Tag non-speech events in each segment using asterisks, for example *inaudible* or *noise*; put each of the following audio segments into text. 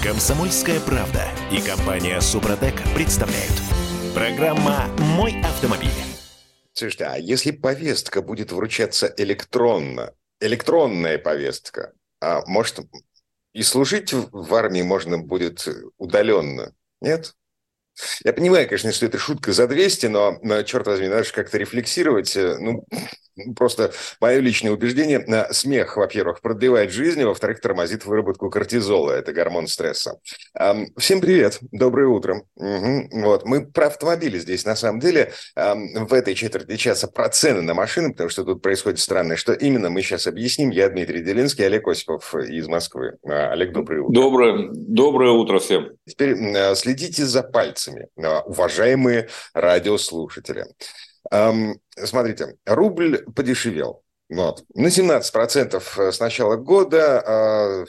Комсомольская правда и компания Супротек представляют. Программа «Мой автомобиль». Слушайте, а если повестка будет вручаться электронно, электронная повестка, а может и служить в армии можно будет удаленно? Нет? Я понимаю, конечно, что это шутка за 200, но, черт возьми, надо же как-то рефлексировать. Э, ну, просто мое личное убеждение, э, смех, во-первых, продлевает жизнь, а во-вторых, тормозит выработку кортизола, это гормон стресса. Всем привет, доброе утро. Угу. Вот. Мы про автомобили здесь, на самом деле, в этой четверти часа про цены на машины, потому что тут происходит странное, что именно мы сейчас объясним. Я Дмитрий Делинский, Олег Осипов из Москвы. А, Олег, доброе утро. Доброе, доброе утро всем. Теперь э, следите за пальцами, э, уважаемые радиослушатели. Смотрите, рубль подешевел. Вот. На 17% э, с начала года, а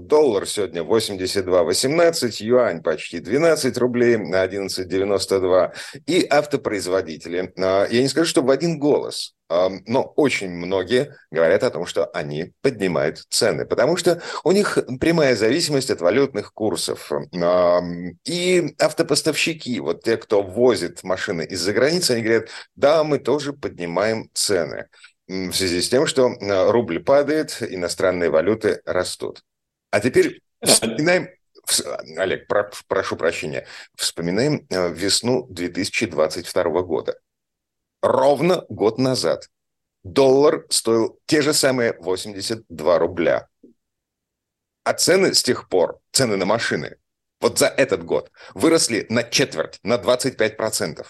доллар сегодня 82,18, юань почти 12 рублей, 11,92. И автопроизводители, а, я не скажу, что в один голос, но очень многие говорят о том, что они поднимают цены, потому что у них прямая зависимость от валютных курсов. И автопоставщики, вот те, кто возит машины из-за границы, они говорят, да, мы тоже поднимаем цены в связи с тем, что э, рубль падает, иностранные валюты растут. А теперь вспоминаем, Олег, про, прошу прощения, вспоминаем э, весну 2022 года. Ровно год назад доллар стоил те же самые 82 рубля. А цены с тех пор, цены на машины, вот за этот год выросли на четверть, на 25%.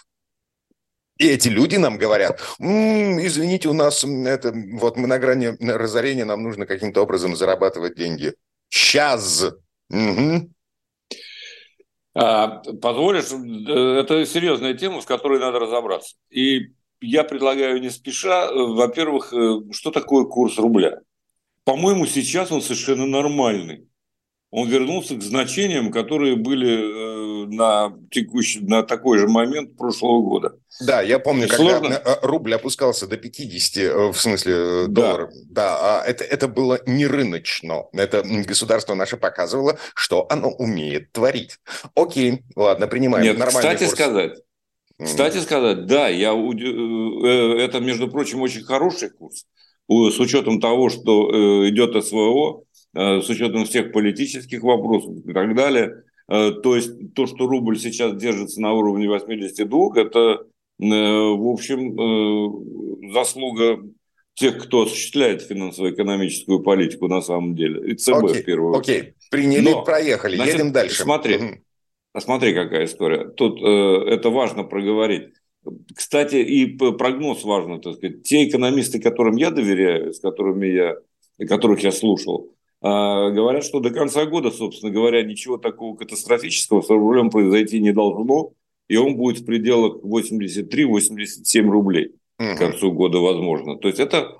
И эти люди нам говорят, м-м, извините, у нас это, вот мы на грани разорения, нам нужно каким-то образом зарабатывать деньги. Сейчас. Угу. А, позволишь, э, это серьезная тема, с которой надо разобраться. И я предлагаю не спеша, э, во-первых, э, что такое курс рубля? По-моему, сейчас он совершенно нормальный он вернулся к значениям, которые были э, на текущий, на такой же момент прошлого года. Да, я помню, Сложно? когда э, рубль опускался до 50, э, в смысле долларов. Да, да это, это было не рыночно. Это государство наше показывало, что оно умеет творить. Окей, ладно, принимаем. Нет, Нормальный кстати курс. сказать, кстати сказать, да, я, это, между прочим, очень хороший курс. С учетом того, что идет СВО, с учетом всех политических вопросов и так далее. Э, то есть то, что рубль сейчас держится на уровне 82, это, э, в общем, заслуга тех, кто осуществляет финансово-экономическую политику на самом деле. И ЦБ окей, в первую очередь. Окей, приняли, Но, проехали, значит, едем дальше. Смотри, угу. смотри, какая история. Тут э, это важно проговорить. Кстати, и прогноз важно, так сказать. Те экономисты, которым я доверяю, с которыми я, которых я слушал, говорят, что до конца года, собственно говоря, ничего такого катастрофического с рублем произойти не должно, и он будет в пределах 83-87 рублей к концу года, возможно. То есть это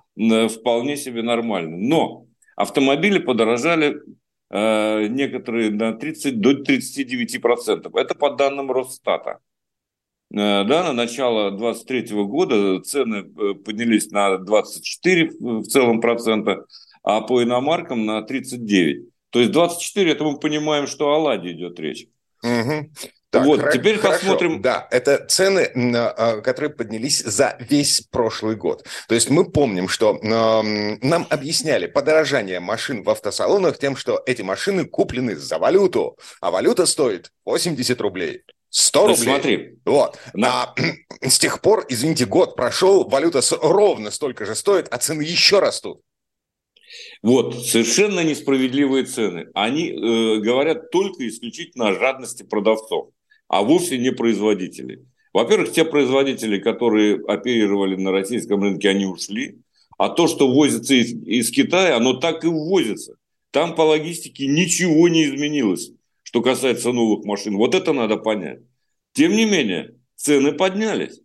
вполне себе нормально. Но автомобили подорожали э, некоторые на 30 до 39%. Это по данным Росстата. Э, да, на начало 2023 года цены э, поднялись на 24 в целом процента, а по иномаркам на 39. То есть 24, это мы понимаем, что о Ладе идет речь. Угу. Так, вот, хор- теперь хорошо. посмотрим. Да, это цены, а, которые поднялись за весь прошлый год. То есть мы помним, что нам объясняли подорожание машин в автосалонах тем, что эти машины куплены за валюту, а валюта стоит 80 рублей. 100 рублей. Смотри. Вот. На... А *clears throat* с тех пор, извините, год прошел, валюта ровно столько же стоит, а цены еще растут. Вот, совершенно несправедливые цены. Они э, говорят только исключительно о жадности продавцов, а вовсе не производителей. Во-первых, те производители, которые оперировали на российском рынке, они ушли. А то, что возится из, из Китая, оно так и ввозится. Там по логистике ничего не изменилось, что касается новых машин. Вот это надо понять. Тем не менее, цены поднялись.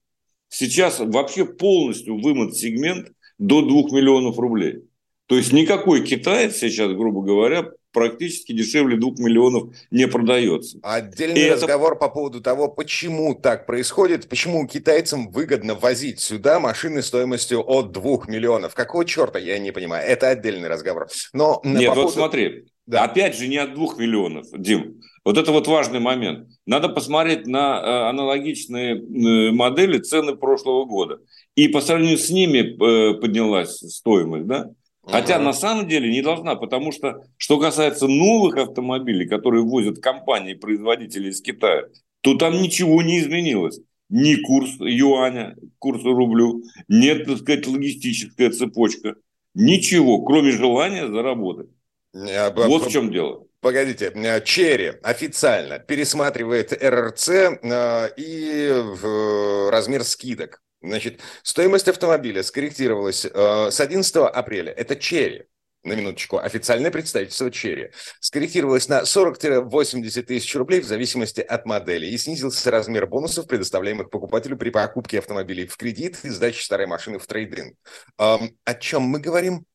Сейчас вообще полностью вымыт сегмент до 2 миллионов рублей. То есть никакой китаец сейчас, грубо говоря, практически дешевле 2 миллионов не продается. Отдельный И разговор это... по поводу того, почему так происходит, почему китайцам выгодно возить сюда машины стоимостью от 2 миллионов. Какого черта, я не понимаю. Это отдельный разговор. Но Нет, по вот поводу... смотри, да. опять же не от 2 миллионов, Дим. Вот это вот важный момент. Надо посмотреть на э, аналогичные э, модели цены прошлого года. И по сравнению с ними э, поднялась стоимость, да? Хотя на самом деле не должна, потому что, что касается новых автомобилей, которые возят компании-производители из Китая, то там ничего не изменилось. Ни курс юаня, курс рублю, нет, так сказать, логистическая цепочка. Ничего, кроме желания заработать. Вот в чем дело. Погодите, Черри официально пересматривает РРЦ э, и размер скидок. Значит, стоимость автомобиля скорректировалась э, с 11 апреля. Это Черри. На минуточку. Официальное представительство Черри. Скорректировалось на 40-80 тысяч рублей в зависимости от модели. И снизился размер бонусов, предоставляемых покупателю при покупке автомобилей в кредит и сдаче старой машины в трейдинг. Эм, о чем мы говорим?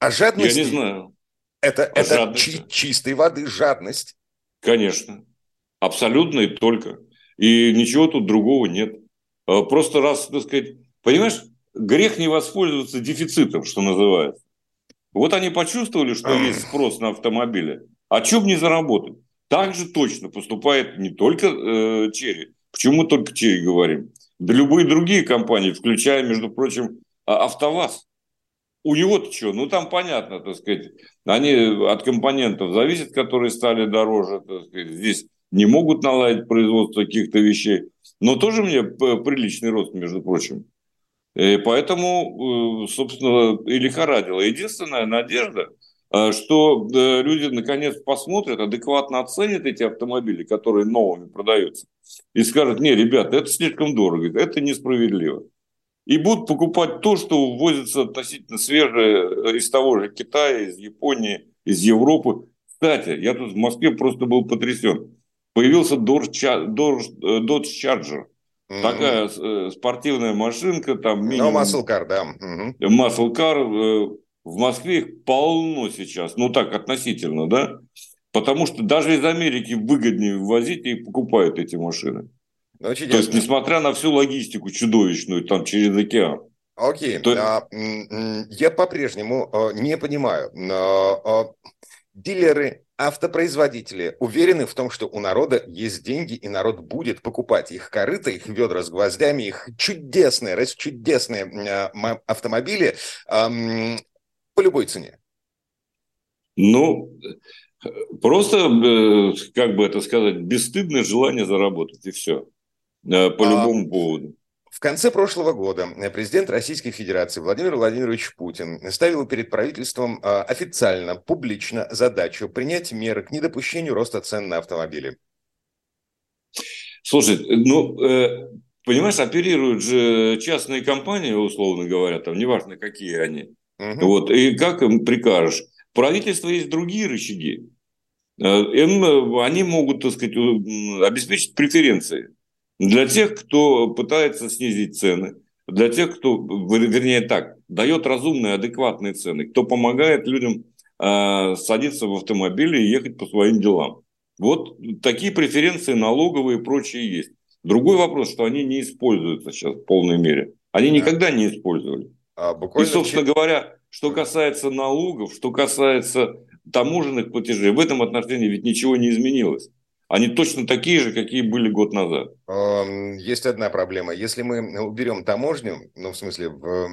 О жадности? Я не знаю. Это, это чи- чистой воды жадность. Конечно. Абсолютно и только. И ничего тут другого нет. Э, просто раз, так сказать, понимаешь, грех не воспользоваться дефицитом, что называется. Вот они почувствовали, что есть спрос на автомобили. А бы не заработать? Так же точно поступает не только э, Черри. Почему только Черри говорим? Да любые другие компании, включая, между прочим, а, АвтоВАЗ. У него-то что? Ну, там понятно, так сказать, они от компонентов зависят, которые стали дороже, так сказать. Здесь не могут наладить производство каких-то вещей но тоже мне приличный рост, между прочим. И поэтому, э, собственно, и лихорадило. Единственная надежда, э, что э, люди наконец посмотрят, адекватно оценят эти автомобили, которые новыми продаются, и скажут, не, ребята, это слишком дорого, это несправедливо. И будут покупать то, что ввозится относительно свежее из того же Китая, из Японии, из Европы. Кстати, я тут в Москве просто был потрясен появился Dodge, Dodge Charger. Mm-hmm. Такая э, спортивная машинка, там ну, минимум... Ну, muscle car, да. Mm-hmm. Muscle car. Э, в Москве их полно сейчас, ну так, относительно, да? Потому что даже из Америки выгоднее ввозить и покупают эти машины. Ну, То есть, несмотря на всю логистику чудовищную, там, через океан. Окей, То... а, я по-прежнему а, не понимаю. А, а, дилеры Автопроизводители уверены в том, что у народа есть деньги, и народ будет покупать их корыто, их ведра с гвоздями, их чудесные, чудесные э, автомобили э, по любой цене. Ну, просто, э, как бы это сказать, бесстыдное желание заработать, и все. Э, по а, любому поводу. В конце прошлого года президент Российской Федерации Владимир Владимирович Путин ставил перед правительством а, официально, публично задачу принять меры к недопущению роста цен на автомобили. Слушай, ну, э, понимаешь, оперируют же частные компании, условно говоря, там, неважно, какие они. Угу. Вот, и как им прикажешь? Правительство есть другие рычаги. Э, им, э, они могут, так сказать, обеспечить преференции для тех, кто пытается снизить цены, для тех, кто, вернее так, дает разумные, адекватные цены, кто помогает людям э, садиться в автомобили и ехать по своим делам. Вот такие преференции налоговые и прочие есть. Другой вопрос, что они не используются сейчас в полной мере. Они никогда не использовали. А, и, собственно говоря, что касается налогов, что касается таможенных платежей, в этом отношении ведь ничего не изменилось они точно такие же, какие были год назад. Есть одна проблема. Если мы уберем таможню, ну, в смысле, в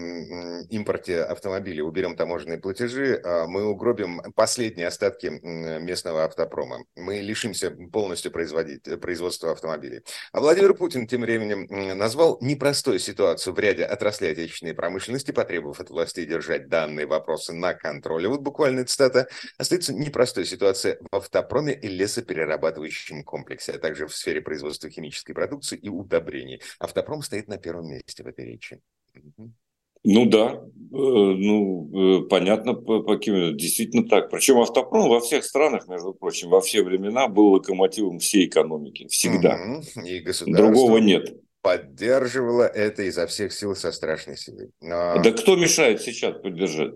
импорте автомобилей уберем таможенные платежи, а, мы угробим последние остатки местного автопрома. Мы лишимся полностью производить, производства автомобилей. А Владимир Путин тем временем назвал непростую ситуацию в ряде отраслей отечественной промышленности, потребовав от властей держать данные вопросы на контроле. Вот буквально цитата. Остается непростой ситуация в автопроме и лесоперерабатывающей пищевом комплексе, а также в сфере производства химической продукции и удобрений. Автопром стоит на первом месте в этой речи. Ну да, э, ну э, понятно, по, по действительно так. Причем автопром во всех странах, между прочим, во все времена был локомотивом всей экономики, всегда. Угу. И Другого нет. Поддерживало это изо всех сил со страшной силой. Но... Да кто мешает сейчас поддержать?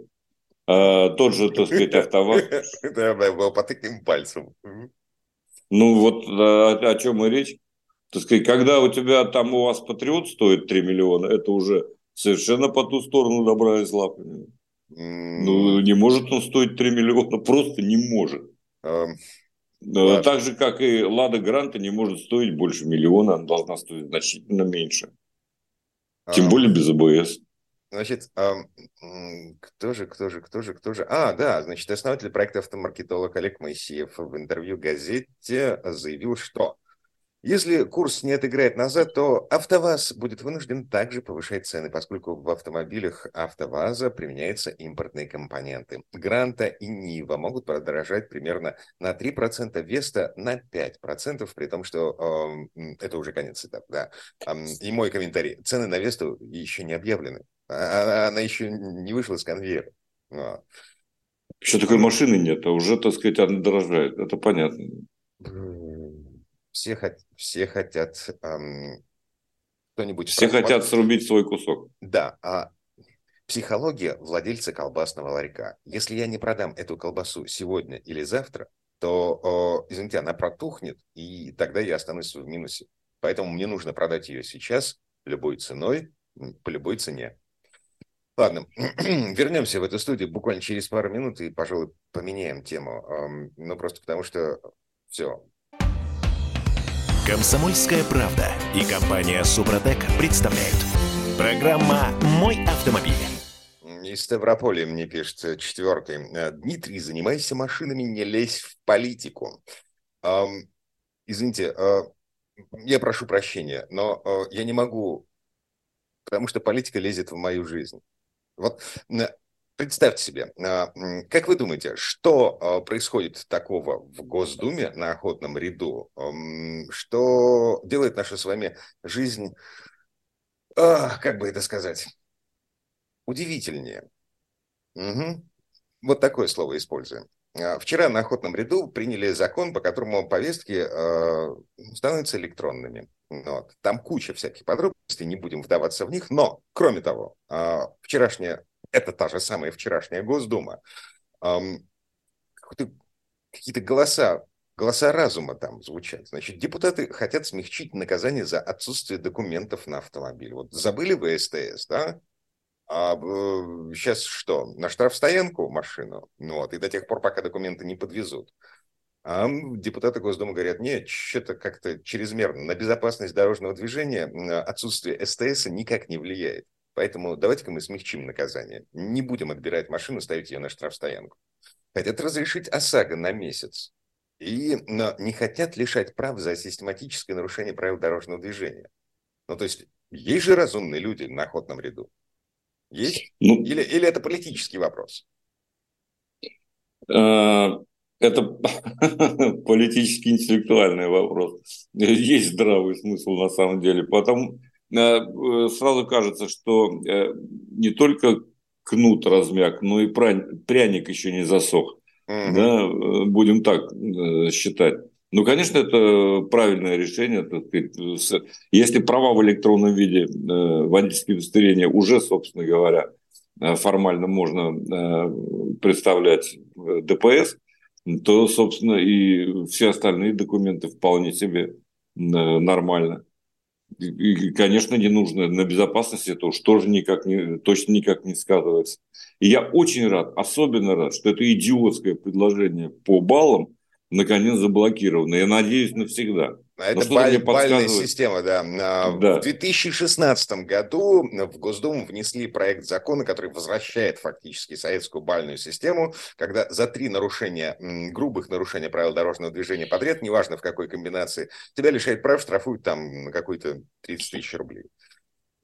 А, тот же, так сказать, АвтоВАЗ. *laughs* Да, был потыкаем пальцем. Ну вот о, о чем и речь. Так сказать, когда у тебя там у вас Патриот стоит 3 миллиона, это уже совершенно по ту сторону добра и зла. Ну, не может он стоить 3 миллиона, *laughs* просто не может. Um, так же, как и Лада Гранта не может стоить больше миллиона, она должна стоить значительно меньше. Тем um, более без АБС. Значит, кто же, кто же, кто же, кто же? А, да, значит, основатель проекта автомаркетолог Олег Моисеев в интервью газете заявил, что если курс не отыграет назад, то АвтоВАЗ будет вынужден также повышать цены, поскольку в автомобилях АвтоВАЗа применяются импортные компоненты. Гранта и Нива могут подорожать примерно на 3%, Веста на 5%, при том, что э, это уже конец этапа. Да. И мой комментарий. Цены на Весту еще не объявлены. А, а, она еще не вышла с конвейера. Еще такой машины нет, а уже, так сказать, она дорожает. Это понятно все, все хотят эм, кто-нибудь... Все прохват... хотят срубить свой кусок. Да, а психология владельца колбасного ларька. Если я не продам эту колбасу сегодня или завтра, то, о, извините, она протухнет, и тогда я останусь в минусе. Поэтому мне нужно продать ее сейчас любой ценой, по любой цене. Ладно, *clears throat* вернемся в эту студию буквально через пару минут и, пожалуй, поменяем тему. Ну, просто потому что все, Комсомольская правда и компания Супротек представляют. Программа «Мой автомобиль». Из Ставрополя мне пишет четвертый. Дмитрий, занимайся машинами, не лезь в политику. Эм, извините, э, я прошу прощения, но э, я не могу, потому что политика лезет в мою жизнь. Вот Представьте себе, а, как вы думаете, что а, происходит такого в Госдуме на охотном ряду, что делает нашу с вами жизнь, а, как бы это сказать, удивительнее? Угу. Вот такое слово используем. Вчера на охотном ряду приняли закон, по которому повестки становятся электронными. Вот. Там куча всяких подробностей, не будем вдаваться в них, но, кроме того, вчерашняя это та же самая вчерашняя Госдума, какие-то голоса, голоса разума там звучат. Значит, депутаты хотят смягчить наказание за отсутствие документов на автомобиль. Вот забыли вы СТС, да? А сейчас что, на штрафстоянку машину? Ну вот, и до тех пор, пока документы не подвезут. А депутаты Госдумы говорят, нет, что-то как-то чрезмерно. На безопасность дорожного движения отсутствие СТС никак не влияет. Поэтому давайте-ка мы смягчим наказание. Не будем отбирать машину, ставить ее на штрафстоянку. Хотят разрешить ОСАГО на месяц. И но не хотят лишать прав за систематическое нарушение правил дорожного движения. Ну, то есть, есть же разумные люди на охотном ряду? Есть? Ну, или, или это политический вопрос? Э, это *laughs* политический интеллектуальный вопрос. Есть здравый смысл на самом деле. Потому, Э, сразу кажется, что э, не только кнут размяк, но и пряник еще не засох. Угу. Да, э, будем так считать. Ну, конечно, это правильное решение. Так сказать. Если права в электронном виде, водительские удостоверения уже, собственно говоря, формально можно представлять ДПС, то, собственно, и все остальные документы вполне себе нормально. И, конечно, не нужно на безопасности, это уж тоже никак не, точно никак не сказывается. И я очень рад, особенно рад, что это идиотское предложение по баллам наконец заблокировано. Я надеюсь навсегда. Это баль, бальная система, да. А, да. В 2016 году в Госдуму внесли проект закона, который возвращает фактически советскую бальную систему, когда за три нарушения, грубых нарушения правил дорожного движения подряд, неважно в какой комбинации, тебя лишают прав, штрафуют там на какой-то 30 тысяч рублей.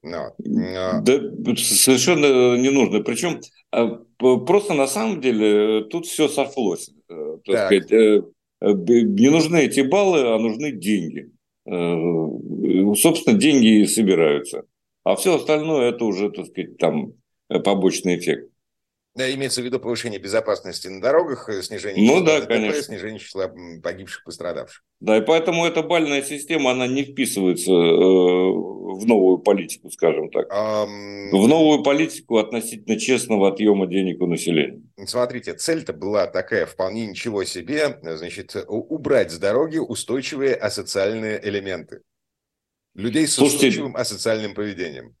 No. No. Да, совершенно не нужно. Причем а, просто на самом деле тут все сошлось. Э, так. Сказать, э, Э, не нужны эти баллы, а нужны деньги. Э, собственно, деньги и собираются. А все остальное это уже, так сказать, там э, побочный эффект. Имеется в виду повышение безопасности на дорогах, э, снижение ну, числа да, ДТП, конечно. снижение числа погибших, пострадавших. Да, и поэтому эта бальная система, она не вписывается э, в новую политику, скажем так. Um... В новую политику относительно честного отъема денег у населения. Смотрите, цель-то была такая, вполне ничего себе, значит, убрать с дороги устойчивые асоциальные элементы. Людей с Слушайте, устойчивым асоциальным поведением.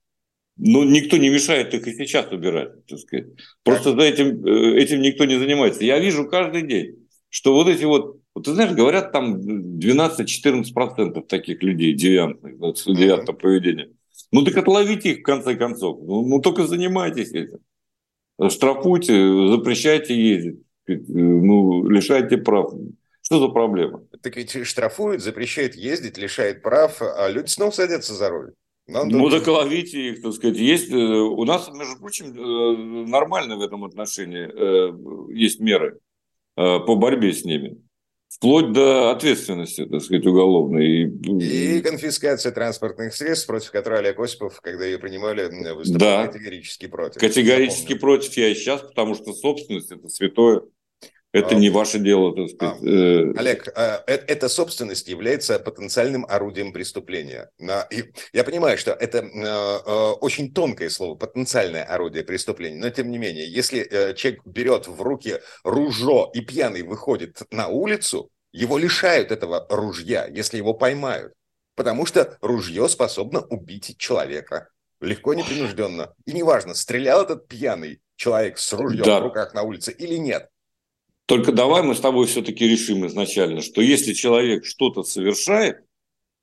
Ну, никто не мешает их и сейчас убирать, так сказать. Просто за этим, э, этим никто не занимается. Я вижу каждый день, что вот эти вот, вот ты знаешь, говорят, там 12-14% таких людей девиантных, девиантного поведения. Ну, так отловите их в конце концов. Ну, ну, только занимайтесь этим. Штрафуйте, запрещайте ездить, ну, лишайте прав. Что за проблема? Так ведь штрафуют, запрещают ездить, лишает прав, а люди снова садятся за руль. Нам ну, так ловите их, так сказать. Есть, э, у нас, между прочим, э, нормально в этом отношении э, есть меры по борьбе с ними. Вплоть до ответственности, так сказать, уголовной. И конфискация транспортных средств, против которой Олег Осипов, когда ее принимали, выступал да. категорически против. Категорически против я и сейчас, потому что собственность – это святое. Это не ваше дело, так сказать. А, э. Олег, а, э, эта собственность является потенциальным орудием преступления. Я понимаю, что это э, очень тонкое слово, потенциальное орудие преступления, но тем не менее, если человек берет в руки ружо и пьяный выходит на улицу, его лишают этого ружья, если его поймают. Потому что ружье способно убить человека. Легко, непринужденно. И неважно, стрелял этот пьяный человек с ружьем да. в руках на улице или нет. Только давай мы с тобой все-таки решим изначально, что если человек что-то совершает,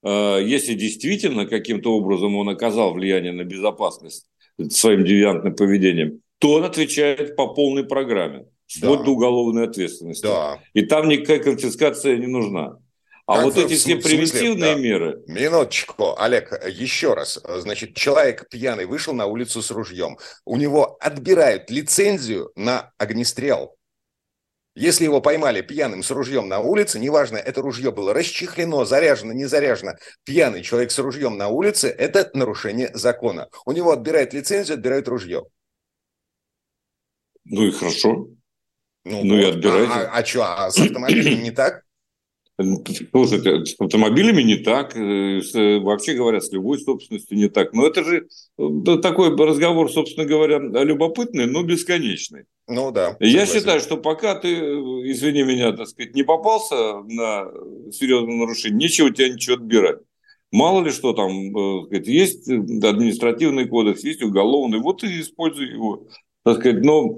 э, если действительно каким-то образом он оказал влияние на безопасность своим девиантным поведением, то он отвечает по полной программе, вплоть да. до уголовной ответственности. Да. И там никакая конфискация не нужна. А как вот эти все превентивные да. меры... Минуточку, Олег, еще раз. Значит, человек пьяный вышел на улицу с ружьем. У него отбирают лицензию на огнестрел. Если его поймали пьяным с ружьем на улице, неважно, это ружье было расчехлено, заряжено, не заряжено, пьяный человек с ружьем на улице – это нарушение закона. У него отбирают лицензию, отбирают ружье. Ну и хорошо. Ну, ну и отбирайте. А, а, а что, а с автомобилем не так? Слушайте, с автомобилями не так, э, с, вообще говоря, с любой собственностью не так. Но это же э, такой разговор, собственно говоря, любопытный, но бесконечный. Ну да. Я считаю, что пока ты, э, извини меня, так сказать, не попался на серьезное нарушение, нечего у тебя ничего отбирать. Мало ли что там, сказать, есть административный кодекс, есть уголовный, вот и используй его. Так сказать, но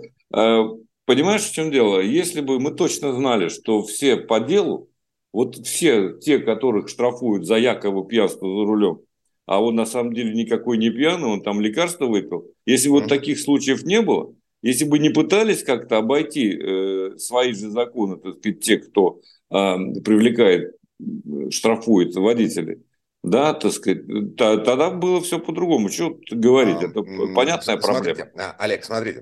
понимаешь, в чем дело? Если бы мы точно знали, что все по делу, вот все те, которых штрафуют за якобы пьянство за рулем, а он на самом деле никакой не пьяный, он там лекарство выпил. Если вот таких случаев не было, если бы не пытались как-то обойти э, свои же законы, так сказать, те, кто э, привлекает, штрафует водителей, да, так сказать, тогда было все по-другому. Что говорить? Это понятная смотрите, проблема. А, Олег, смотрите,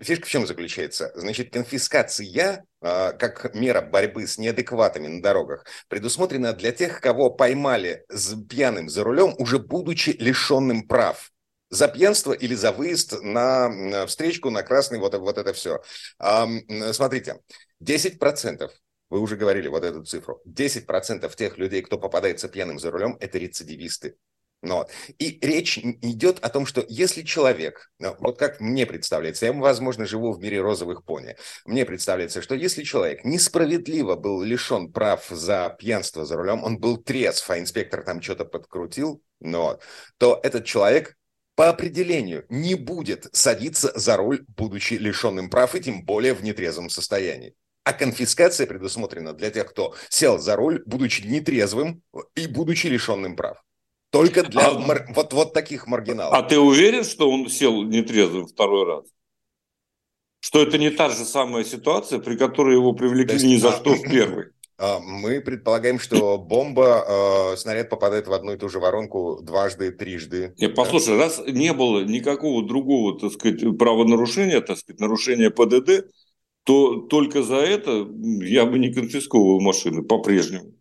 фишка в чем заключается? Значит, конфискация а, как мера борьбы с неадекватами на дорогах предусмотрена для тех, кого поймали с пьяным за рулем, уже будучи лишенным прав за пьянство или за выезд на встречку, на красный, вот, вот это все. Смотрите, 10% вы уже говорили вот эту цифру. 10% тех людей, кто попадается пьяным за рулем, это рецидивисты. Ну вот. И речь идет о том, что если человек, ну, вот как мне представляется, я, возможно, живу в мире розовых пони, мне представляется, что если человек несправедливо был лишен прав за пьянство за рулем, он был трезв, а инспектор там что-то подкрутил, ну, вот, то этот человек по определению не будет садиться за руль, будучи лишенным прав, и тем более в нетрезвом состоянии. А конфискация предусмотрена для тех, кто сел за руль, будучи нетрезвым и будучи лишенным прав. Только для а, мар... вот, вот таких маргиналов. А ты уверен, что он сел нетрезвым второй раз? Что это не та же самая ситуация, при которой его привлекли есть, ни за а, что в первый? А, мы предполагаем, что бомба, э, снаряд попадает в одну и ту же воронку дважды, трижды. Нет, послушай, да? раз не было никакого другого, так сказать, правонарушения, так сказать, нарушения ПДД, то только за это я бы не конфисковывал машины по-прежнему.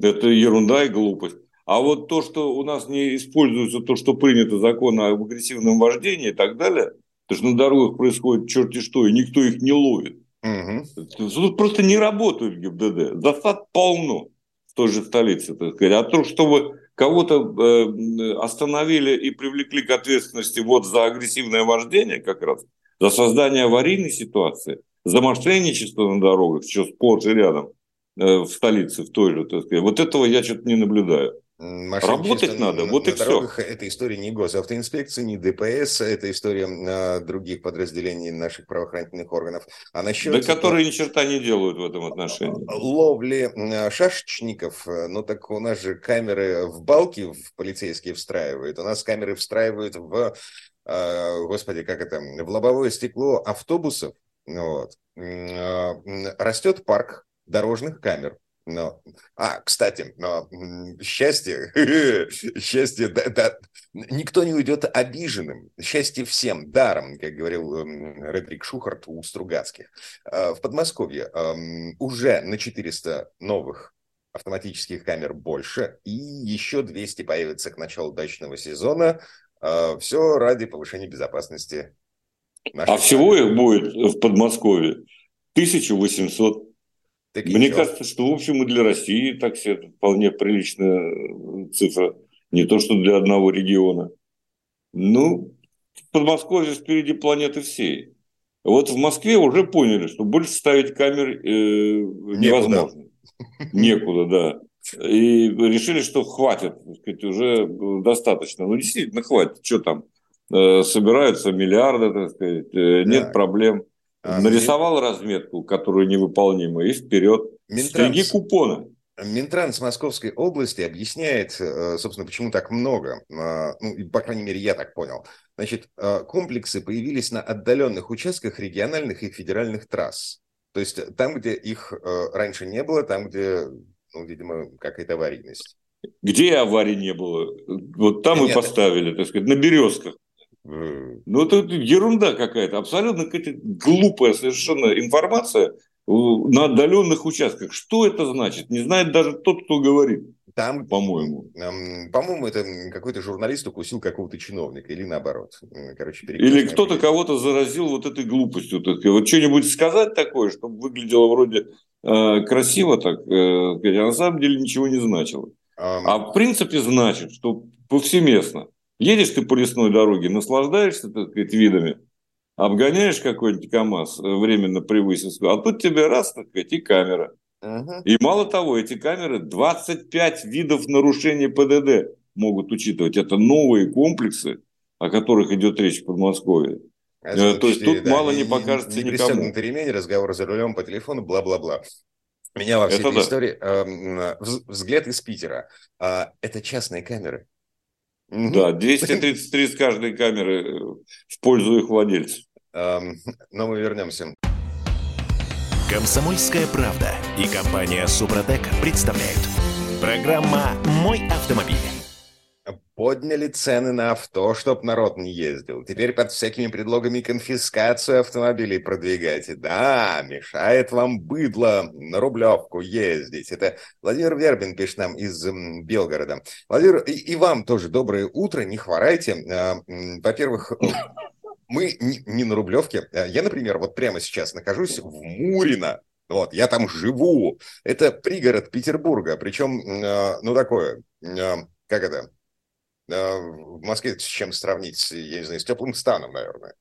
Это ерунда и глупость. А вот то, что у нас не используется то, что принято закон об агрессивном вождении и так далее, Потому что на дорогах происходит черти что, и никто их не ловит. Угу. Тут просто не работают ГИБДД. Засад полно в той же столице, так сказать. А то, чтобы кого-то э, остановили и привлекли к ответственности вот за агрессивное вождение как раз, за создание аварийной ситуации, за мошенничество на дорогах, что сплошь и рядом э, в столице, в той же, так сказать. Вот этого я что-то не наблюдаю. Работать надо, на, вот на и дорогах все. Это история не госавтоинспекции, не ДПС, это история а, других подразделений наших правоохранительных органов. А насчет... Да которые ни черта не делают в этом отношении. Ловли шашечников, ну так у нас же камеры в балки в полицейские встраивают, у нас камеры встраивают в, а, господи, как это, в лобовое стекло автобусов. Вот. А, растет парк дорожных камер но, а, кстати, но счастье, *laughs* счастье, да, да, никто не уйдет обиженным. Счастье всем, даром, как говорил эм, Редрик Шухарт у Стругацких. А, в Подмосковье уже на 400 новых автоматических камер больше, и еще 200 появится к началу дачного сезона. А, Все ради повышения безопасности. А всего их будет в Подмосковье 1800 так Мне что? кажется, что, в общем, и для России так все это вполне приличная э, цифра. Не то, что для одного региона. Ну, Подмосковье впереди планеты всей. Вот в Москве уже поняли, что больше ставить камер э, невозможно. Некуда. Да. И решили, что хватит, так сказать, уже достаточно. Ну, действительно, хватит. Что там? Э, собираются миллиарды, так сказать, э, нет да. проблем. А, Нарисовал разметку, которую невыполнима, и вперед. Минтранс, Среди купона. Минтранс Московской области объясняет, э, собственно, почему так много. А, ну, по крайней мере, я так понял. Значит, э, комплексы появились на отдаленных участках региональных и федеральных трасс. То есть там, где их э, раньше не было, там, где, ну, видимо, какая-то аварийность. Где аварий не было? Вот там Нет, и поставили, так сказать, на березках. Ну, это ерунда какая-то, абсолютно какая-то глупая совершенно информация на отдаленных участках. Что это значит? Не знает даже тот, кто говорит. Там, по-моему. По-моему, это какой-то журналист укусил какого-то чиновника, или наоборот. Короче, или кто-то кого-то заразил вот этой глупостью. Вот что-нибудь сказать такое, чтобы выглядело вроде э, красиво так, э, а на самом деле ничего не значило. А в принципе значит, что повсеместно Едешь ты по лесной дороге, наслаждаешься, так сказать, видами, обгоняешь какой-нибудь КАМАЗ, э, временно превысил, а тут тебе раз, так сказать, и камера. Ага. И мало того, эти камеры 25 видов нарушений ПДД могут учитывать. Это новые комплексы, о которых идет речь в Подмосковье. А, То есть тут да, мало не, не покажется не никому. ремень, разговор за рулем по телефону, бла-бла-бла. Меня во всей это этой да. истории э, взгляд из Питера. Э, это частные камеры. Да, 233 с каждой камеры э, в пользу их владельцев. Но мы вернемся. Комсомольская правда и компания Супротек представляют. Программа «Мой автомобиль». Подняли цены на авто, чтоб народ не ездил. Теперь под всякими предлогами конфискацию автомобилей продвигаете. Да, мешает вам быдло на Рублевку ездить. Это Владимир Вербин пишет нам из Белгорода. Владимир, и, и вам тоже доброе утро, не хворайте. А, во-первых, мы не, на Рублевке. А, я, например, вот прямо сейчас нахожусь в Мурино. Вот, я там живу. Это пригород Петербурга. Причем, а, ну, такое, как это, в Москве с чем сравнить, я не знаю, с теплым станом, наверное.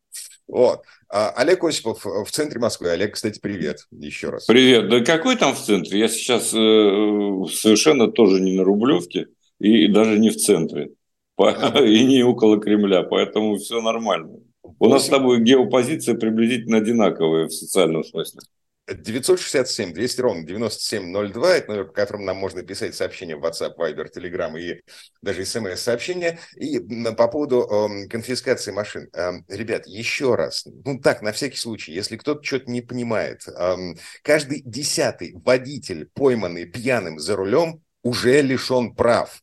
Вот. А Олег Осипов в центре Москвы. Олег, кстати, привет еще раз. Привет. Да какой там в центре? Я сейчас э, совершенно тоже не на Рублевке и, и даже не в центре. По, *laughs* и не около Кремля, поэтому все нормально. У нас с тобой геопозиция приблизительно одинаковая в социальном смысле. 967 200 ровно 9702, это номер, по которому нам можно писать сообщения в WhatsApp, Viber, Telegram и даже смс-сообщения. И по поводу э, конфискации машин. Э, ребят, еще раз, ну так, на всякий случай, если кто-то что-то не понимает, э, каждый десятый водитель, пойманный пьяным за рулем, уже лишен прав.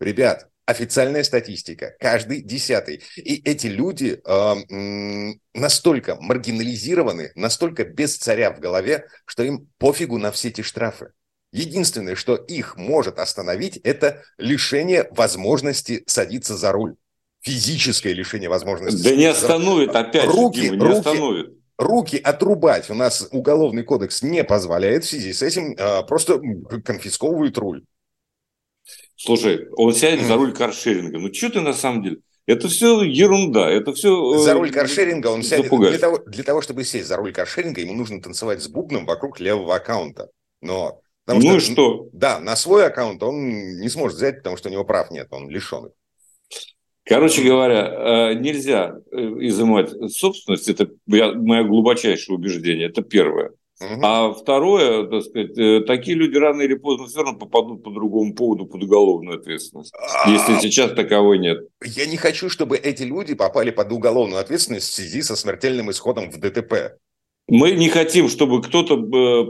Ребят, официальная статистика, каждый десятый. И эти люди э, настолько маргинализированы, настолько без царя в голове, что им пофигу на все эти штрафы. Единственное, что их может остановить, это лишение возможности садиться за руль. физическое лишение возможности. Да не остановит, опять руки, же, не руки, остановит. Руки отрубать у нас уголовный кодекс не позволяет. В связи с этим э, просто конфисковывают руль. Слушай, он сядет за руль каршеринга. Ну, что ты на самом деле? Это все ерунда, это все... За руль каршеринга он сядет... Для того, для того, чтобы сесть за руль каршеринга, ему нужно танцевать с бубном вокруг левого аккаунта. Но... Потому ну что, и что? Да, на свой аккаунт он не сможет взять, потому что у него прав нет, он лишен их. Короче говоря, э, нельзя э, изымать собственность, это мое глубочайшее убеждение, это первое. Угу. А второе, так сказать, э, такие люди рано или поздно все равно попадут по другому поводу под уголовную ответственность, если сейчас таковой нет. Я не хочу, чтобы эти люди попали под уголовную ответственность в связи со смертельным исходом в ДТП. Мы не хотим, чтобы кто-то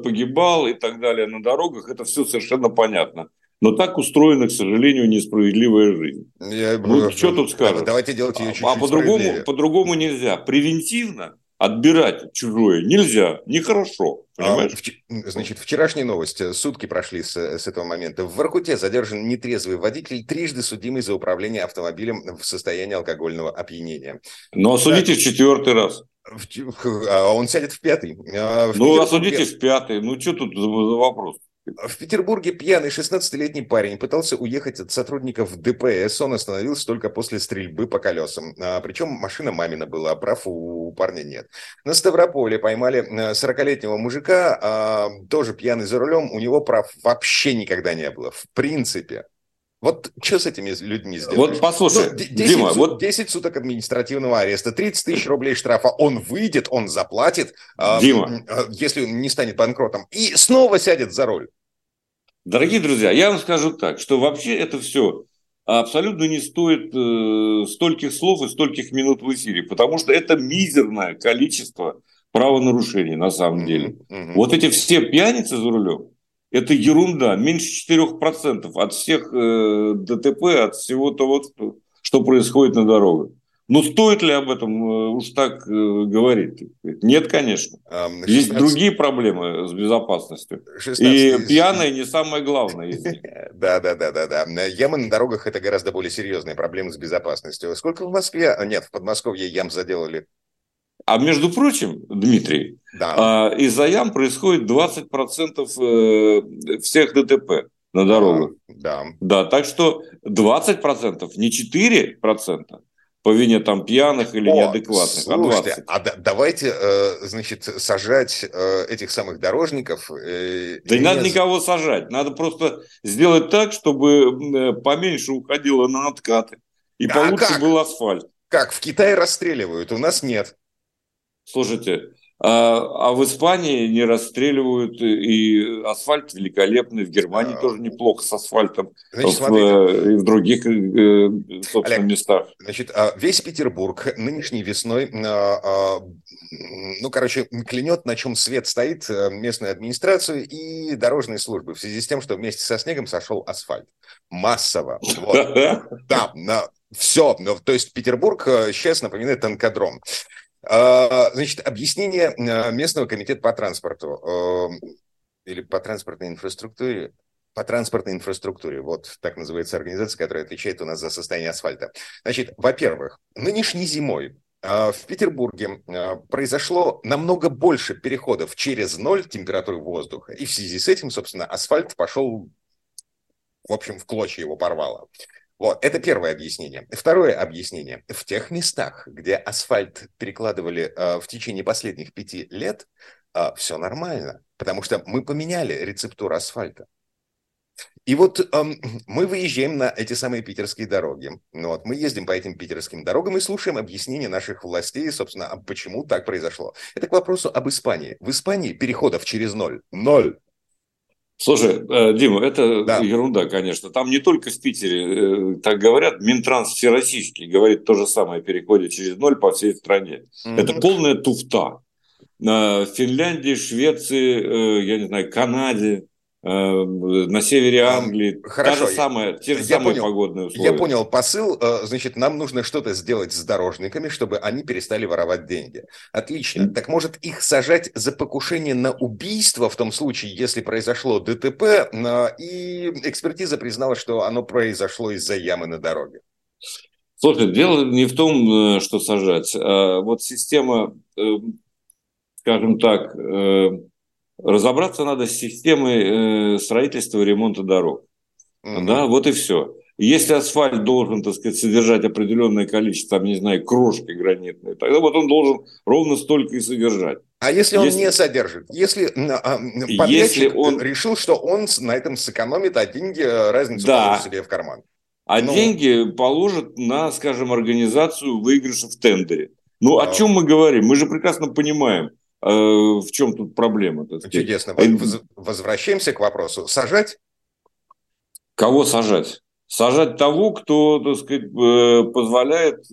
погибал и так далее на дорогах, это все совершенно понятно. Но так устроена, к сожалению, несправедливая жизнь. Я, ну, что тут скажешь? Давайте делать ее чуть-чуть А по-другому, по-другому нельзя. Превентивно отбирать чужое нельзя, нехорошо. Понимаешь? А, значит, вчерашняя новость. Сутки прошли с, с этого момента. В Воркуте задержан нетрезвый водитель, трижды судимый за управление автомобилем в состоянии алкогольного опьянения. Но осудите да. в четвертый раз. А он сядет в пятый. А в ну, осудите в пятый. Ну, что тут за вопрос? В Петербурге пьяный 16-летний парень пытался уехать от сотрудников ДПС. Он остановился только после стрельбы по колесам. А, причем машина мамина была, прав у парня нет. На Ставрополе поймали 40-летнего мужика, а, тоже пьяный за рулем. У него прав вообще никогда не было. В принципе. Вот что с этими людьми сделать? Вот послушай, ну, 10 Дима, сут, вот... 10 суток административного ареста, 30 тысяч рублей штрафа, он выйдет, он заплатит, а, Дима. Э, если он не станет банкротом, и снова сядет за руль. Дорогие друзья, я вам скажу так, что вообще это все абсолютно не стоит э, стольких слов и стольких минут в эфире, потому что это мизерное количество правонарушений на самом деле. Mm-hmm. Вот эти все пьяницы за рулем, это ерунда. Меньше 4% от всех э, ДТП, от всего того, что происходит на дорогах. Ну, стоит ли об этом э, уж так э, говорить? Нет, конечно. 16... Есть другие проблемы с безопасностью. 16... И пьяные не самое главное. *laughs* Да, да, да, да, да. Ямы на дорогах это гораздо более серьезные проблемы с безопасностью. Сколько в Москве? А, нет, в Подмосковье ям заделали а между прочим, Дмитрий, да. А, из-за ям происходит 20% э, всех ДТП на дорогах. Да. Да, так что 20%, не 4%, по вине там пьяных или О, неадекватных, а слушайте, а 20. А давайте, э, значит, сажать э, этих самых дорожников. Да не надо никого сажать, надо просто сделать так, чтобы поменьше уходило на откаты и а получше как? был асфальт. Как? В Китае расстреливают, у нас нет. Слушайте, а, а в Испании не расстреливают, и асфальт великолепный, в Германии а, тоже неплохо с асфальтом, значит, в, э, и в других, э, собственно, Олег, местах. Значит, а, весь Петербург нынешней весной, ну, короче, клянет, на чем свет стоит э, местную администрацию и дорожные службы в связи с тем, что вместе со снегом сошел асфальт. Массово. *laughs* Да, все. То есть Петербург сейчас напоминает танкодром. А, значит, объяснение а, местного комитета по транспорту э, или по транспортной инфраструктуре, по транспортной инфраструктуре, вот так называется организация, которая отвечает у нас за состояние асфальта. Значит, во-первых, нынешней зимой а, в Петербурге произошло намного больше переходов через ноль температуры воздуха, и в связи с этим, собственно, асфальт пошел, в общем, в клочья его порвало. Вот, это первое объяснение. Второе объяснение. В тех местах, где асфальт перекладывали э, в течение последних пяти лет, э, все нормально, потому что мы поменяли рецептуру асфальта. И вот эм, *clears throat* мы выезжаем на эти самые питерские дороги. Ну, вот, мы ездим по этим питерским дорогам и слушаем объяснения наших властей, собственно, почему так произошло. Это к вопросу об Испании. В Испании переходов через ноль. Ноль. Слушай, э, Дима, это да. ерунда, конечно. Там не только в Питере э, так говорят, Минтранс всероссийский говорит то же самое о переходе через ноль по всей стране. Mm-hmm. Это полная туфта. В Финляндии, Швеции, э, я не знаю, Канаде, на севере Англии. Хорошо. Та же самая, те же я самые понял, погодные условия. Я понял посыл. Э, значит, нам нужно что-то сделать с дорожниками, чтобы они перестали воровать деньги. Отлично. Mm. Так может их сажать за покушение на убийство в том случае, если произошло ДТП, и экспертиза признала, что оно произошло из-за ямы на дороге. Слушай, дело не в том, э, что сажать. А вот система, э, скажем так, э, разобраться надо с системой строительства и ремонта дорог. Mm-hmm. Да, вот и все. Если асфальт должен, так сказать, содержать определенное количество, там, не знаю, крошки гранитной, тогда вот он должен ровно столько и содержать. А если он если, не содержит? Если а, подрядчик если он... решил, что он на этом сэкономит, а деньги разницу да. положит себе в карман? а ну, деньги положат на, скажем, организацию выигрыша в тендере. Ну, о чем мы говорим? Мы же прекрасно понимаем, э, в чем тут проблема. Чудесно. Возвращаемся к вопросу. Сажать? Кого сажать? Сажать того, кто, так сказать, э, позволяет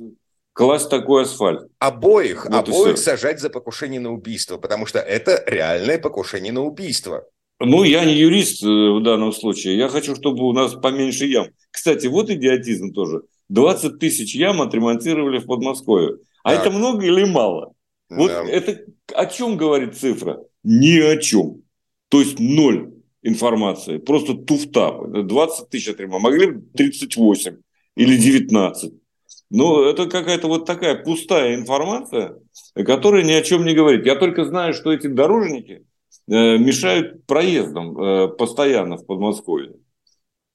класть такой асфальт. Обоих, вот обоих сажать за покушение на убийство, потому что это реальное покушение на убийство. Ну, я не юрист э, в данном случае. Я хочу, чтобы у нас поменьше ям. Кстати, вот идиотизм тоже. 20 тысяч ям отремонтировали в Подмосковье. А так. это много или мало? Вот да. это о чем говорит цифра? Ни о чем. То есть ноль информации. Просто туфта. 20 тысяч отремонтировали. Могли бы 38 или 19. Но это какая-то вот такая пустая информация, которая ни о чем не говорит. Я только знаю, что эти дорожники Э, мешают проездам э, постоянно в Подмосковье.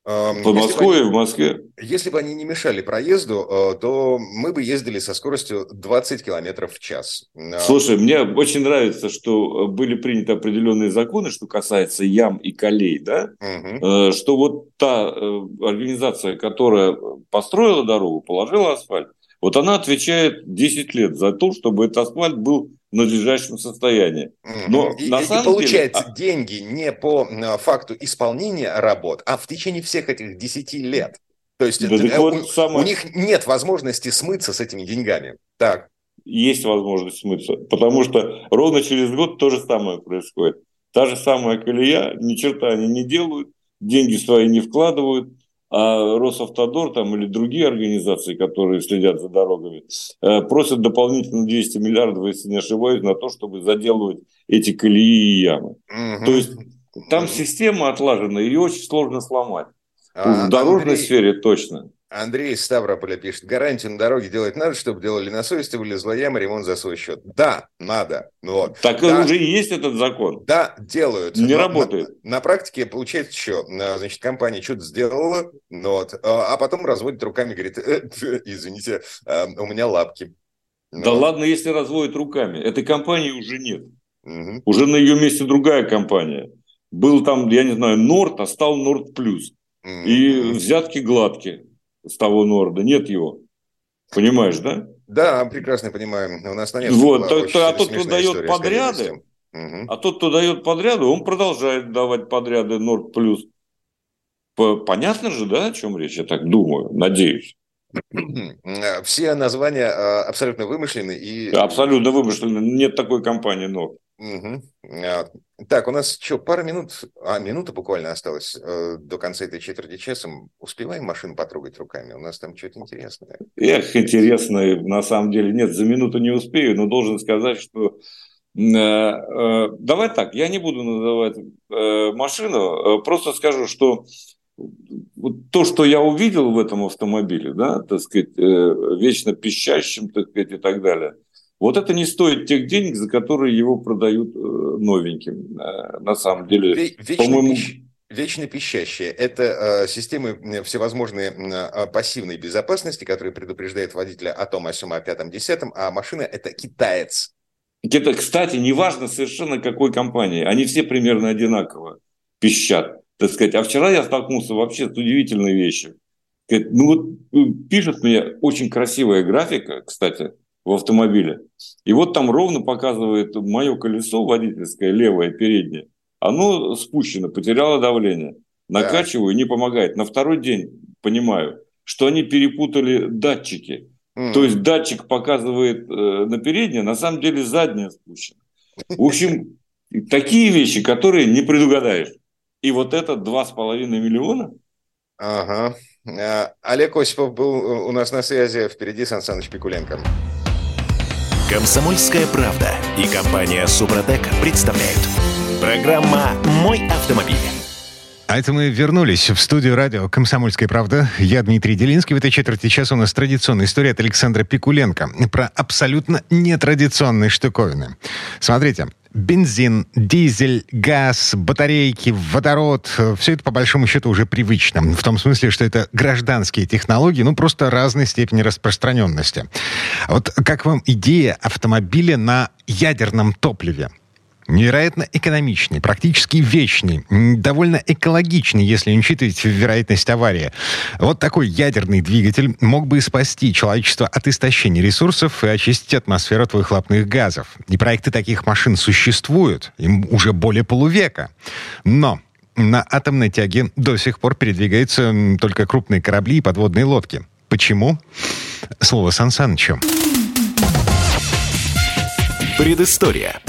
В Подмосковье, они, в Москве. Если бы они не мешали проезду, э, то мы бы ездили со скоростью 20 километров в час. Слушай, мне очень нравится, что были приняты определенные законы, что касается ям и колей, да? Угу. Что вот та организация, которая построила дорогу, положила асфальт, вот она отвечает 10 лет за то, чтобы этот асфальт был надлежащем состоянии. Но и, на самом и получается деле... деньги не по э, факту исполнения работ, а в течение всех этих 10 лет. То есть да, это, вот у, самое... у них нет возможности смыться с этими деньгами. Так. Есть возможность смыться, потому что ровно через год то же самое происходит. Та же самая колея, ни черта они не делают, деньги свои не вкладывают, а Росавтодор там, или другие организации, которые следят за дорогами, э, просят дополнительно 200 миллиардов, если не ошибаюсь, на то, чтобы заделывать эти колеи и ямы. Угу. То есть там система отлажена, ее очень сложно сломать. А, в дорожной Андрей, сфере точно. Андрей из Ставрополя пишет, гарантию на дороге делать надо, чтобы делали на совести, вылезла яма, ремонт за свой счет. Да, надо. Вот. Так да, уже есть этот закон. Да, делают. Не работает. На, на практике получается что? Значит, компания что-то сделала, вот, а, а потом разводит руками, говорит, э, извините, э, у меня лапки. Да вот. ладно, если разводит руками. Этой компании уже нет. Угу. Уже на ее месте другая компания. Был там, я не знаю, Норд, а стал Норд Плюс. Угу. И взятки гладкие с того Норда, нет его. Понимаешь, да? Да, прекрасно понимаем. У нас на нет. Вот, то, то, а тот, кто дает подряды, угу. а тот, кто дает подряды, он продолжает давать подряды Норд Плюс. Понятно же, да, о чем речь, я так думаю, надеюсь. Все названия а, абсолютно вымышлены и... Абсолютно вымышлены. Нет такой компании Норд. Угу. Так, у нас что, пара минут, а минута буквально осталась э, до конца этой четверти часа. Успеваем машину потрогать руками? У нас там что-то интересное. Эх, интересное, на самом деле нет, за минуту не успею, но должен сказать, что э, э, давай так, я не буду называть э, машину, э, просто скажу, что то, что я увидел в этом автомобиле, да, так сказать, э, вечно пищащим, так сказать, и так далее – вот это не стоит тех денег, за которые его продают э, новеньким. Э, на самом деле, по-моему... Вечно пищащие – это э, системы всевозможные э, пассивной безопасности, которые предупреждают водителя о том, о сем, о пятом, десятом, а машина – это китаец. Это, кстати, неважно совершенно какой компании, они все примерно одинаково пищат, так сказать. А вчера я столкнулся вообще с удивительной вещью. Ну вот э, пишет мне очень красивая графика, кстати, в автомобиле. И вот там ровно показывает мое колесо водительское, левое, переднее. Оно спущено, потеряло давление. Накачиваю, не помогает. На второй день понимаю, что они перепутали датчики. Mm. То есть датчик показывает э, на переднее, на самом деле заднее спущено. В общем, такие вещи, которые не предугадаешь. И вот это 2,5 миллиона. Ага. А, Олег Осипов был у нас на связи. Впереди Сан Саныч Пикуленко. Комсомольская правда и компания Супротек представляют. Программа «Мой автомобиль». А это мы вернулись в студию радио «Комсомольская правда». Я Дмитрий Делинский. В этой четверти часа у нас традиционная история от Александра Пикуленко про абсолютно нетрадиционные штуковины. Смотрите, бензин, дизель, газ, батарейки, водород. Все это, по большому счету, уже привычно. В том смысле, что это гражданские технологии, ну, просто разной степени распространенности. Вот как вам идея автомобиля на ядерном топливе? Невероятно экономичный, практически вечный, довольно экологичный, если не учитывать вероятность аварии. Вот такой ядерный двигатель мог бы спасти человечество от истощения ресурсов и очистить атмосферу от выхлопных газов. И проекты таких машин существуют, им уже более полувека. Но на атомной тяге до сих пор передвигаются только крупные корабли и подводные лодки. Почему? Слово Сан Санычу. Предыстория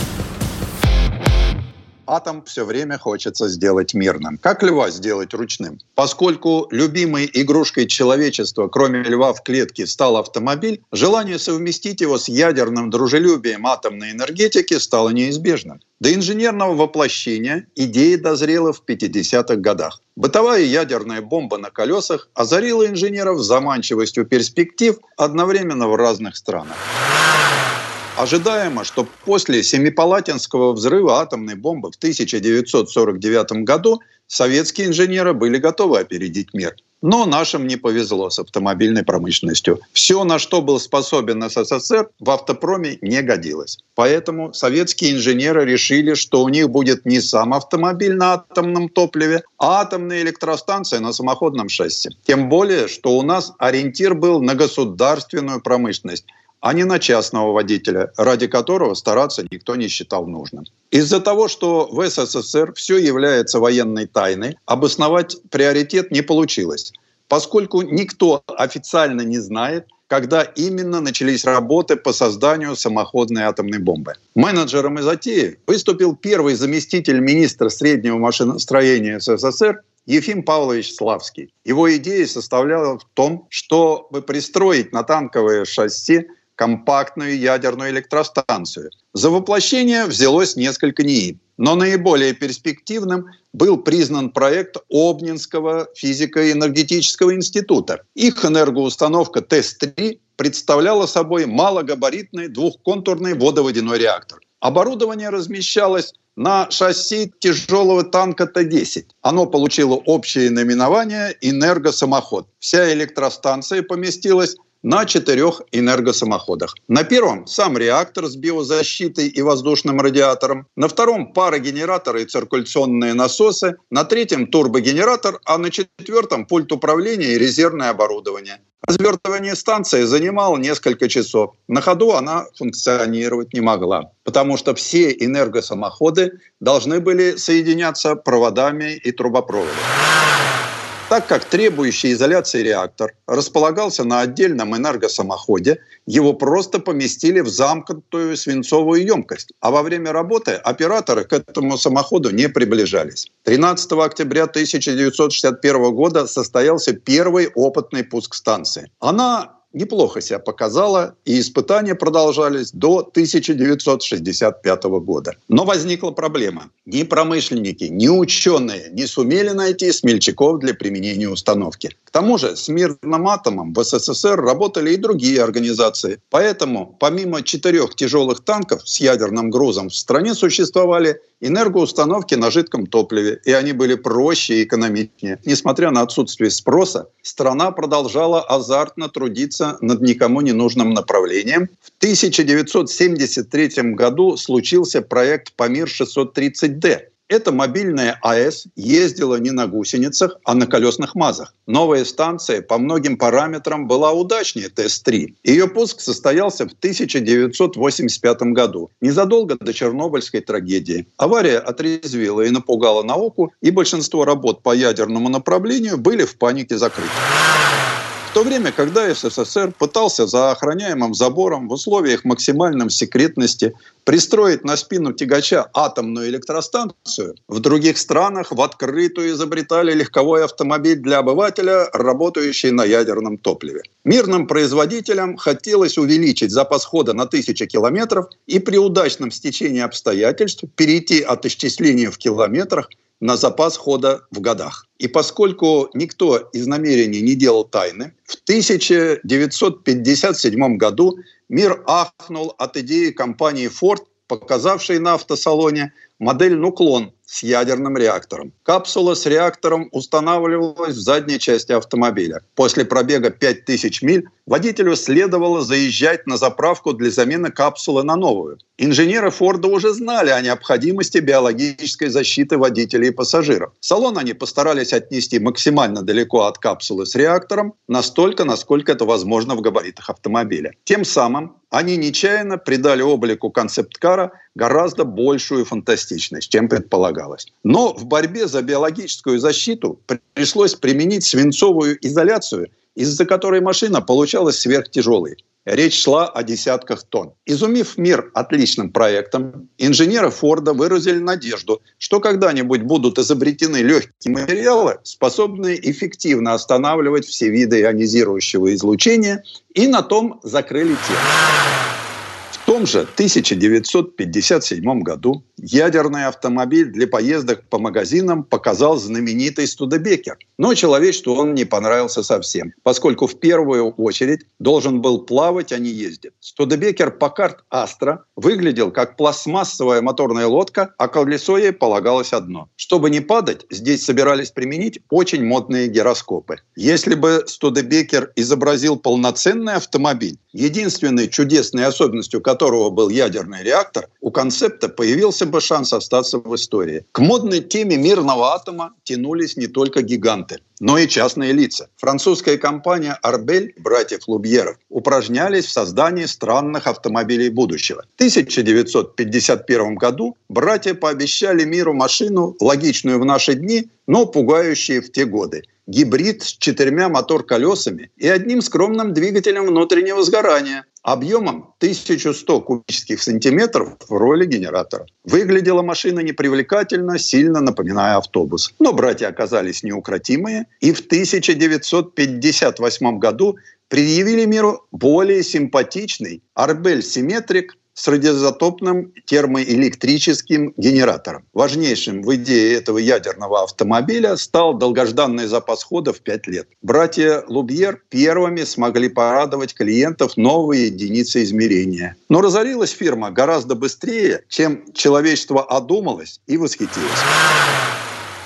атом все время хочется сделать мирным. Как льва сделать ручным? Поскольку любимой игрушкой человечества, кроме льва в клетке, стал автомобиль, желание совместить его с ядерным дружелюбием атомной энергетики стало неизбежным. До инженерного воплощения идея дозрела в 50-х годах. Бытовая ядерная бомба на колесах озарила инженеров заманчивостью перспектив одновременно в разных странах. Ожидаемо, что после Семипалатинского взрыва атомной бомбы в 1949 году советские инженеры были готовы опередить мир. Но нашим не повезло с автомобильной промышленностью. Все, на что был способен СССР, в автопроме не годилось. Поэтому советские инженеры решили, что у них будет не сам автомобиль на атомном топливе, а атомная электростанция на самоходном шасси. Тем более, что у нас ориентир был на государственную промышленность а не на частного водителя, ради которого стараться никто не считал нужным. Из-за того, что в СССР все является военной тайной, обосновать приоритет не получилось, поскольку никто официально не знает, когда именно начались работы по созданию самоходной атомной бомбы. Менеджером из затеи выступил первый заместитель министра среднего машиностроения СССР Ефим Павлович Славский. Его идея составляла в том, чтобы пристроить на танковое шасси компактную ядерную электростанцию. За воплощение взялось несколько НИИ. Но наиболее перспективным был признан проект Обнинского физико-энергетического института. Их энергоустановка ТЭС-3 представляла собой малогабаритный двухконтурный водоводяной реактор. Оборудование размещалось на шасси тяжелого танка Т-10. Оно получило общее наименование «Энергосамоход». Вся электростанция поместилась на четырех энергосамоходах. На первом сам реактор с биозащитой и воздушным радиатором, на втором парогенераторы и циркуляционные насосы, на третьем турбогенератор, а на четвертом пульт управления и резервное оборудование. Развертывание станции занимало несколько часов. На ходу она функционировать не могла, потому что все энергосамоходы должны были соединяться проводами и трубопроводами. Так как требующий изоляции реактор располагался на отдельном энергосамоходе, его просто поместили в замкнутую свинцовую емкость, а во время работы операторы к этому самоходу не приближались. 13 октября 1961 года состоялся первый опытный пуск станции. Она неплохо себя показала, и испытания продолжались до 1965 года. Но возникла проблема. Ни промышленники, ни ученые не сумели найти смельчаков для применения установки. Тому же с мирным атомом в СССР работали и другие организации. Поэтому помимо четырех тяжелых танков с ядерным грузом в стране существовали энергоустановки на жидком топливе, и они были проще и экономичнее. Несмотря на отсутствие спроса, страна продолжала азартно трудиться над никому не нужным направлением. В 1973 году случился проект «Памир-630Д», эта мобильная АЭС ездила не на гусеницах, а на колесных мазах. Новая станция по многим параметрам была удачнее ТЭС-3. Ее пуск состоялся в 1985 году, незадолго до Чернобыльской трагедии. Авария отрезвила и напугала науку, и большинство работ по ядерному направлению были в панике закрыты то время, когда СССР пытался за охраняемым забором в условиях максимальной секретности пристроить на спину тягача атомную электростанцию, в других странах в открытую изобретали легковой автомобиль для обывателя, работающий на ядерном топливе. Мирным производителям хотелось увеличить запас хода на тысячи километров и при удачном стечении обстоятельств перейти от исчисления в километрах на запас хода в годах. И поскольку никто из намерений не делал тайны, в 1957 году мир ахнул от идеи компании Ford, показавшей на автосалоне модель «Нуклон», с ядерным реактором. Капсула с реактором устанавливалась в задней части автомобиля. После пробега 5000 миль водителю следовало заезжать на заправку для замены капсулы на новую. Инженеры Форда уже знали о необходимости биологической защиты водителей и пассажиров. Салон они постарались отнести максимально далеко от капсулы с реактором, настолько, насколько это возможно в габаритах автомобиля. Тем самым они нечаянно придали облику концепт-кара гораздо большую фантастичность, чем предполагалось. Но в борьбе за биологическую защиту пришлось применить свинцовую изоляцию, из-за которой машина получалась сверхтяжелой. Речь шла о десятках тонн. Изумив мир отличным проектом, инженеры Форда выразили надежду, что когда-нибудь будут изобретены легкие материалы, способные эффективно останавливать все виды ионизирующего излучения, и на том закрыли тему. Том же 1957 году ядерный автомобиль для поездок по магазинам показал знаменитый Студебекер. Но человечеству он не понравился совсем, поскольку в первую очередь должен был плавать, а не ездить. Студебекер Паккарт Астра выглядел как пластмассовая моторная лодка, а колесо ей полагалось одно. Чтобы не падать, здесь собирались применить очень модные гироскопы. Если бы Студебекер изобразил полноценный автомобиль, единственной чудесной особенностью которого которого был ядерный реактор, у концепта появился бы шанс остаться в истории. К модной теме мирного атома тянулись не только гиганты, но и частные лица. Французская компания «Арбель» братьев Лубьеров упражнялись в создании странных автомобилей будущего. В 1951 году братья пообещали миру машину, логичную в наши дни, но пугающую в те годы – гибрид с четырьмя мотор-колесами и одним скромным двигателем внутреннего сгорания, объемом 1100 кубических сантиметров в роли генератора. Выглядела машина непривлекательно, сильно напоминая автобус. Но братья оказались неукротимые и в 1958 году предъявили миру более симпатичный Арбель Симметрик с радиозатопным термоэлектрическим генератором. Важнейшим в идее этого ядерного автомобиля стал долгожданный запас хода в 5 лет. Братья Лубьер первыми смогли порадовать клиентов новой единицей измерения. Но разорилась фирма гораздо быстрее, чем человечество одумалось и восхитилось.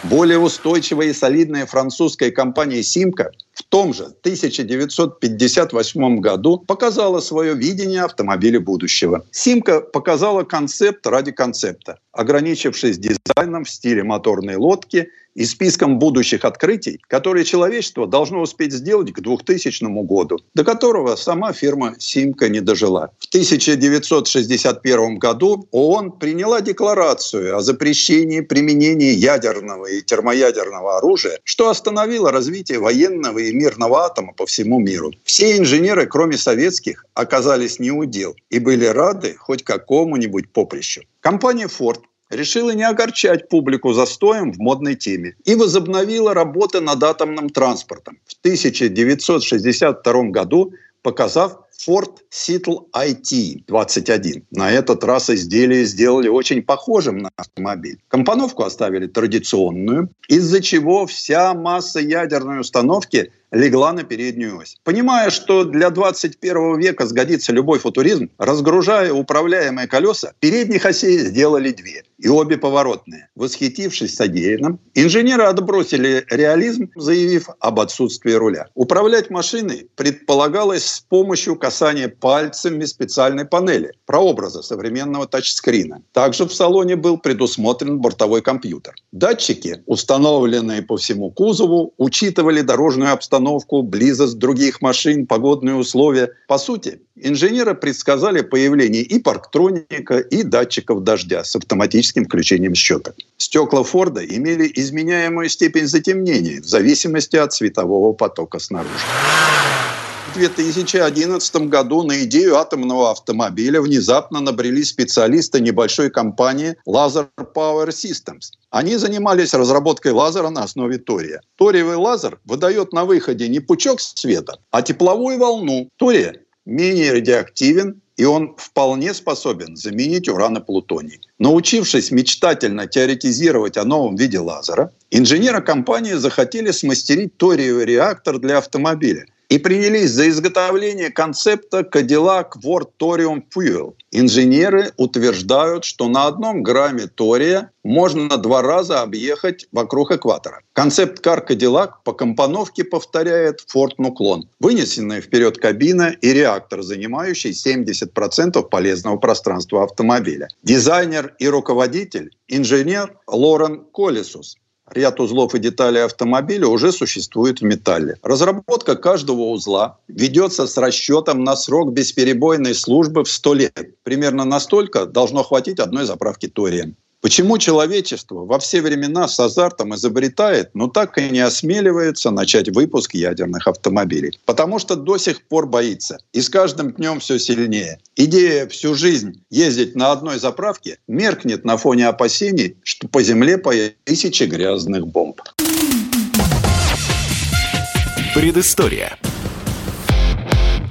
Более устойчивая и солидная французская компания «Симка» в том же 1958 году показала свое видение автомобиля будущего. «Симка» показала концепт ради концепта, ограничившись дизайном в стиле моторной лодки и списком будущих открытий, которые человечество должно успеть сделать к 2000 году, до которого сама фирма «Симка» не дожила. В 1961 году ООН приняла декларацию о запрещении применения ядерного и термоядерного оружия, что остановило развитие военного и мирного атома по всему миру. Все инженеры, кроме советских, оказались не у дел и были рады хоть какому-нибудь поприщу. Компания Ford решила не огорчать публику застоем в модной теме и возобновила работы над атомным транспортом. В 1962 году показав Ford Seattle IT-21. На этот раз изделие сделали очень похожим на автомобиль. Компоновку оставили традиционную, из-за чего вся масса ядерной установки легла на переднюю ось. Понимая, что для 21 века сгодится любой футуризм, разгружая управляемые колеса, передних осей сделали две, и обе поворотные. Восхитившись содеянным, инженеры отбросили реализм, заявив об отсутствии руля. Управлять машиной предполагалось с помощью касания пальцами специальной панели, прообраза современного тачскрина. Также в салоне был предусмотрен бортовой компьютер. Датчики, установленные по всему кузову, учитывали дорожную обстановку обстановку, близость других машин, погодные условия. По сути, инженеры предсказали появление и парктроника, и датчиков дождя с автоматическим включением счета. Стекла Форда имели изменяемую степень затемнения в зависимости от светового потока снаружи. В 2011 году на идею атомного автомобиля внезапно набрели специалисты небольшой компании Laser Power Systems. Они занимались разработкой лазера на основе тория. Ториевый лазер выдает на выходе не пучок света, а тепловую волну. Тория менее радиоактивен и он вполне способен заменить уран и плутоний. Научившись мечтательно теоретизировать о новом виде лазера, инженеры компании захотели смастерить ториевый реактор для автомобиля – и принялись за изготовление концепта Cadillac World Thorium Fuel. Инженеры утверждают, что на одном грамме тория можно два раза объехать вокруг экватора. Концепт кар Cadillac по компоновке повторяет Ford Nuclon. Вынесенная вперед кабина и реактор, занимающий 70% полезного пространства автомобиля. Дизайнер и руководитель – инженер Лорен Колесус ряд узлов и деталей автомобиля уже существует в металле. Разработка каждого узла ведется с расчетом на срок бесперебойной службы в 100 лет. Примерно настолько должно хватить одной заправки торием. Почему человечество во все времена с азартом изобретает, но так и не осмеливается начать выпуск ядерных автомобилей? Потому что до сих пор боится. И с каждым днем все сильнее. Идея всю жизнь ездить на одной заправке меркнет на фоне опасений, что по земле появятся тысячи грязных бомб. Предыстория.